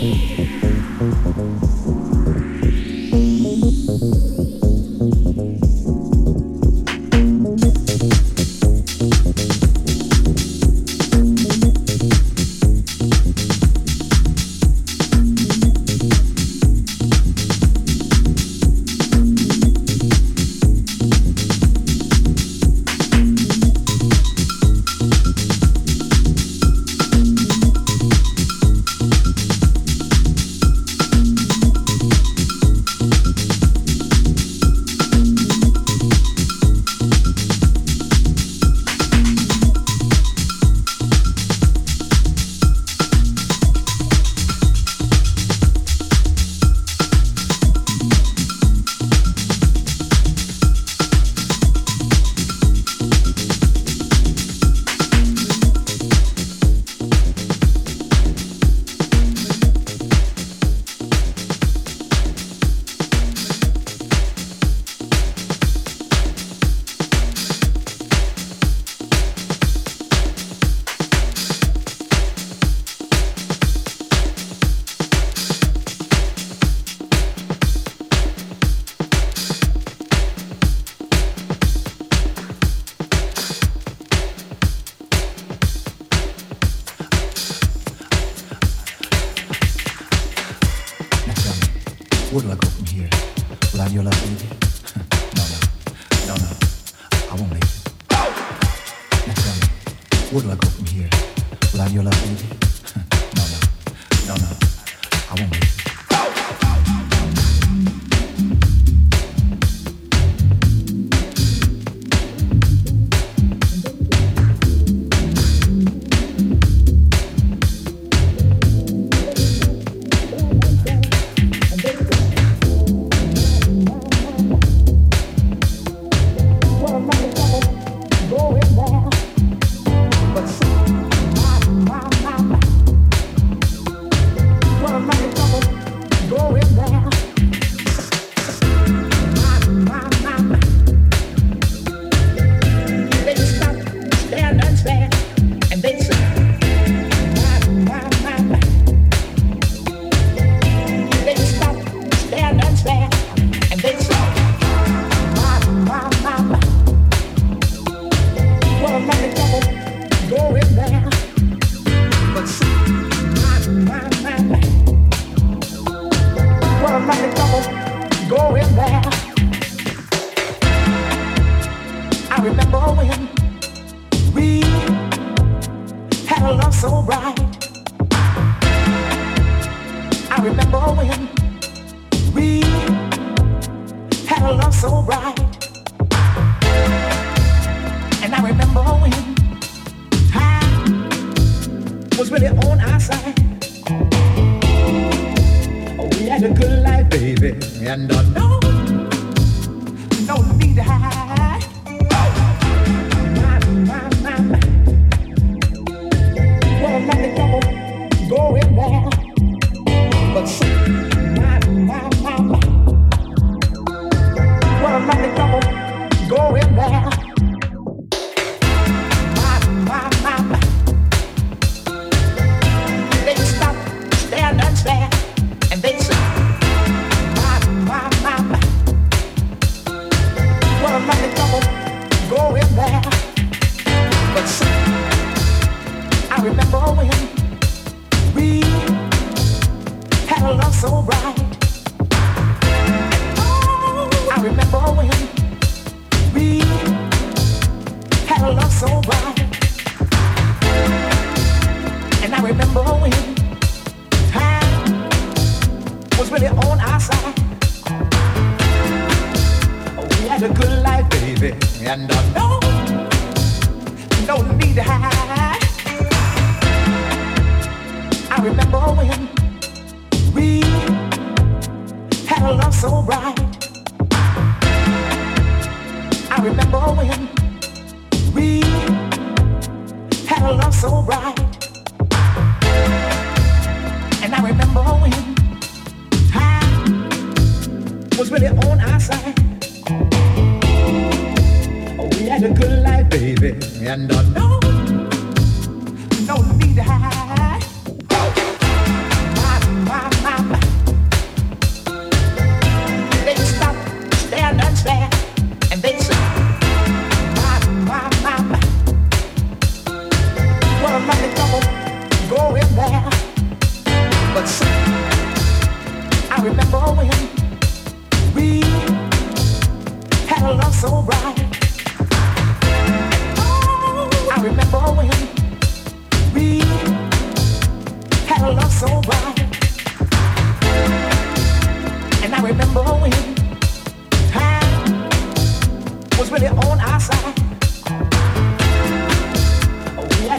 Thank.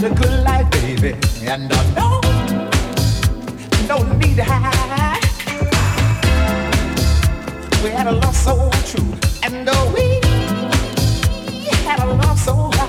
had a good life, baby, and I know no need to hide. We had a love so true, and we had a love so.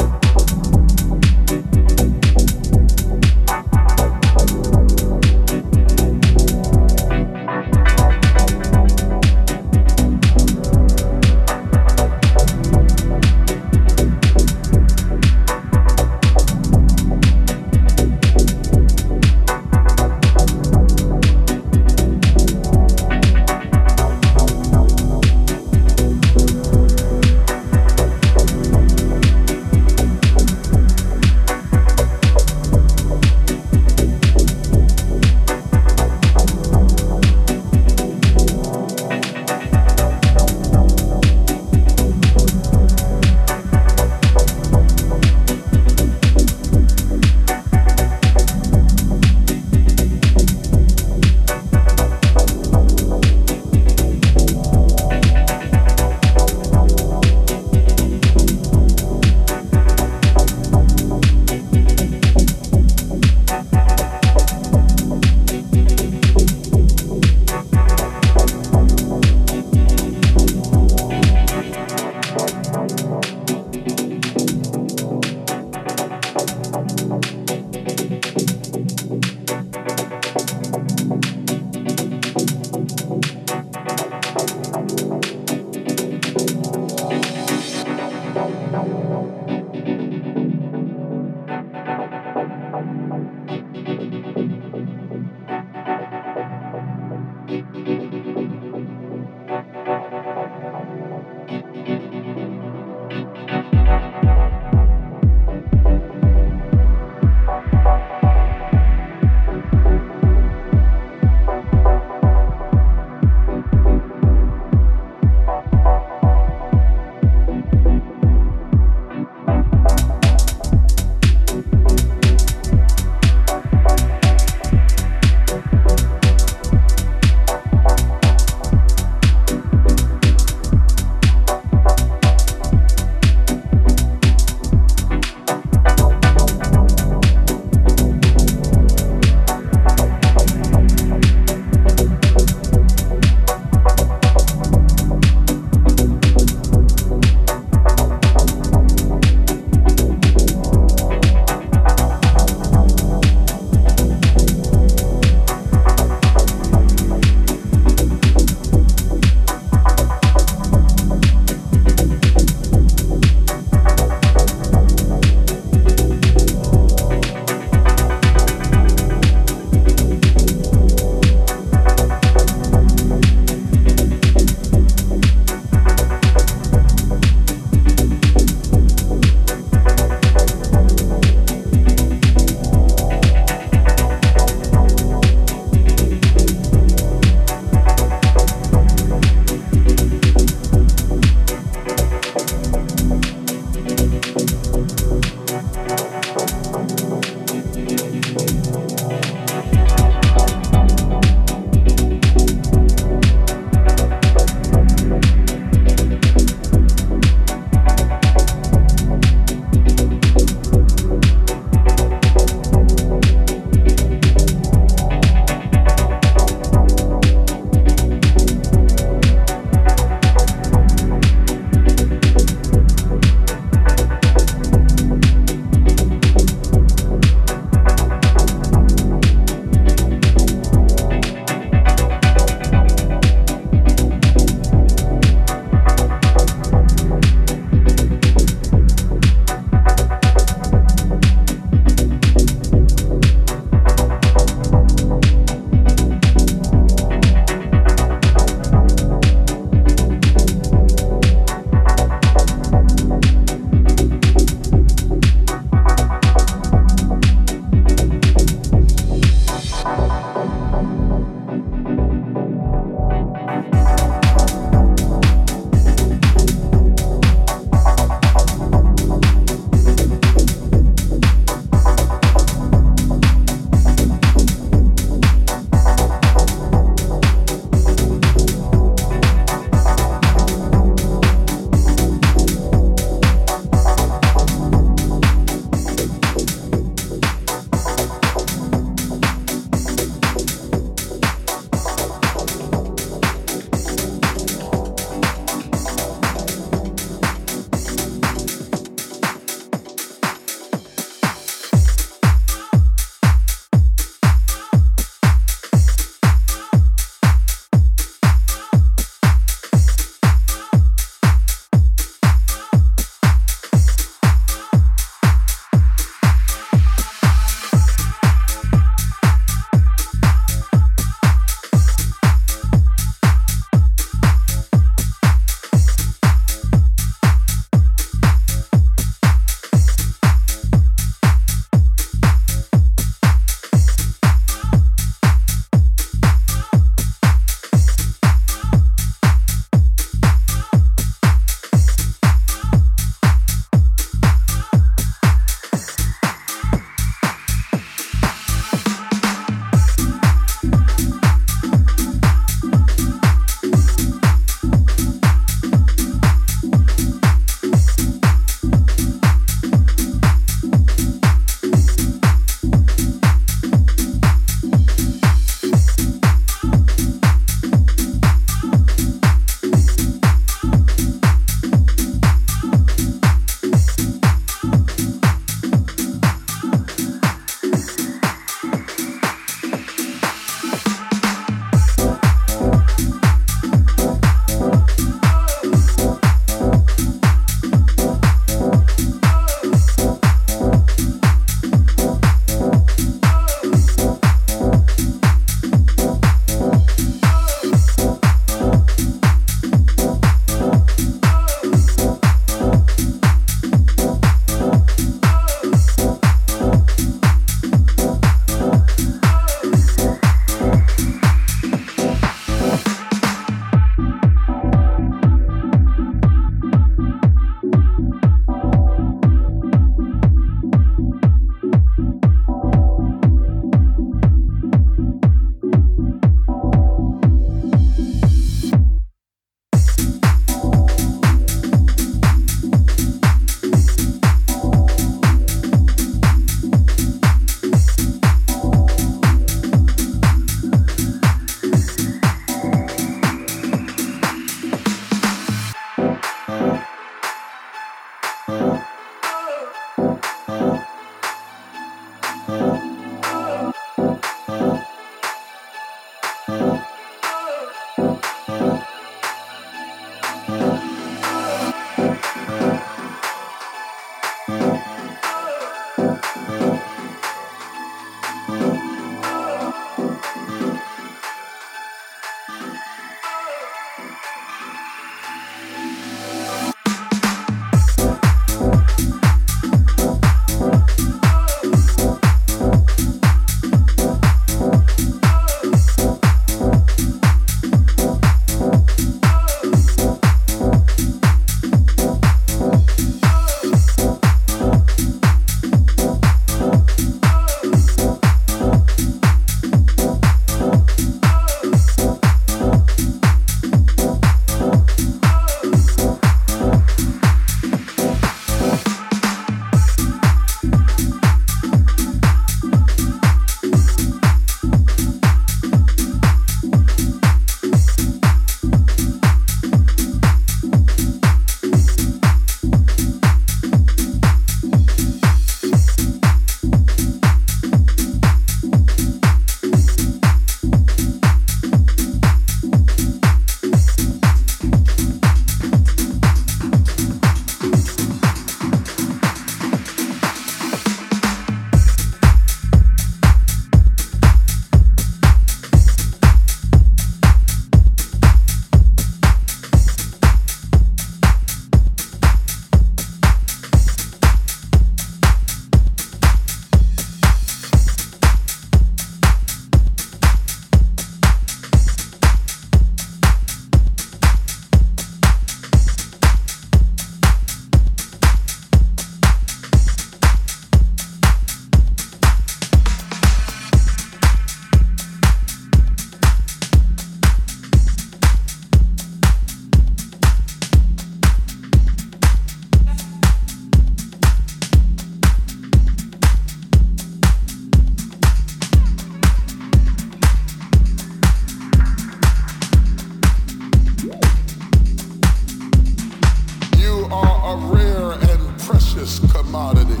If you're gonna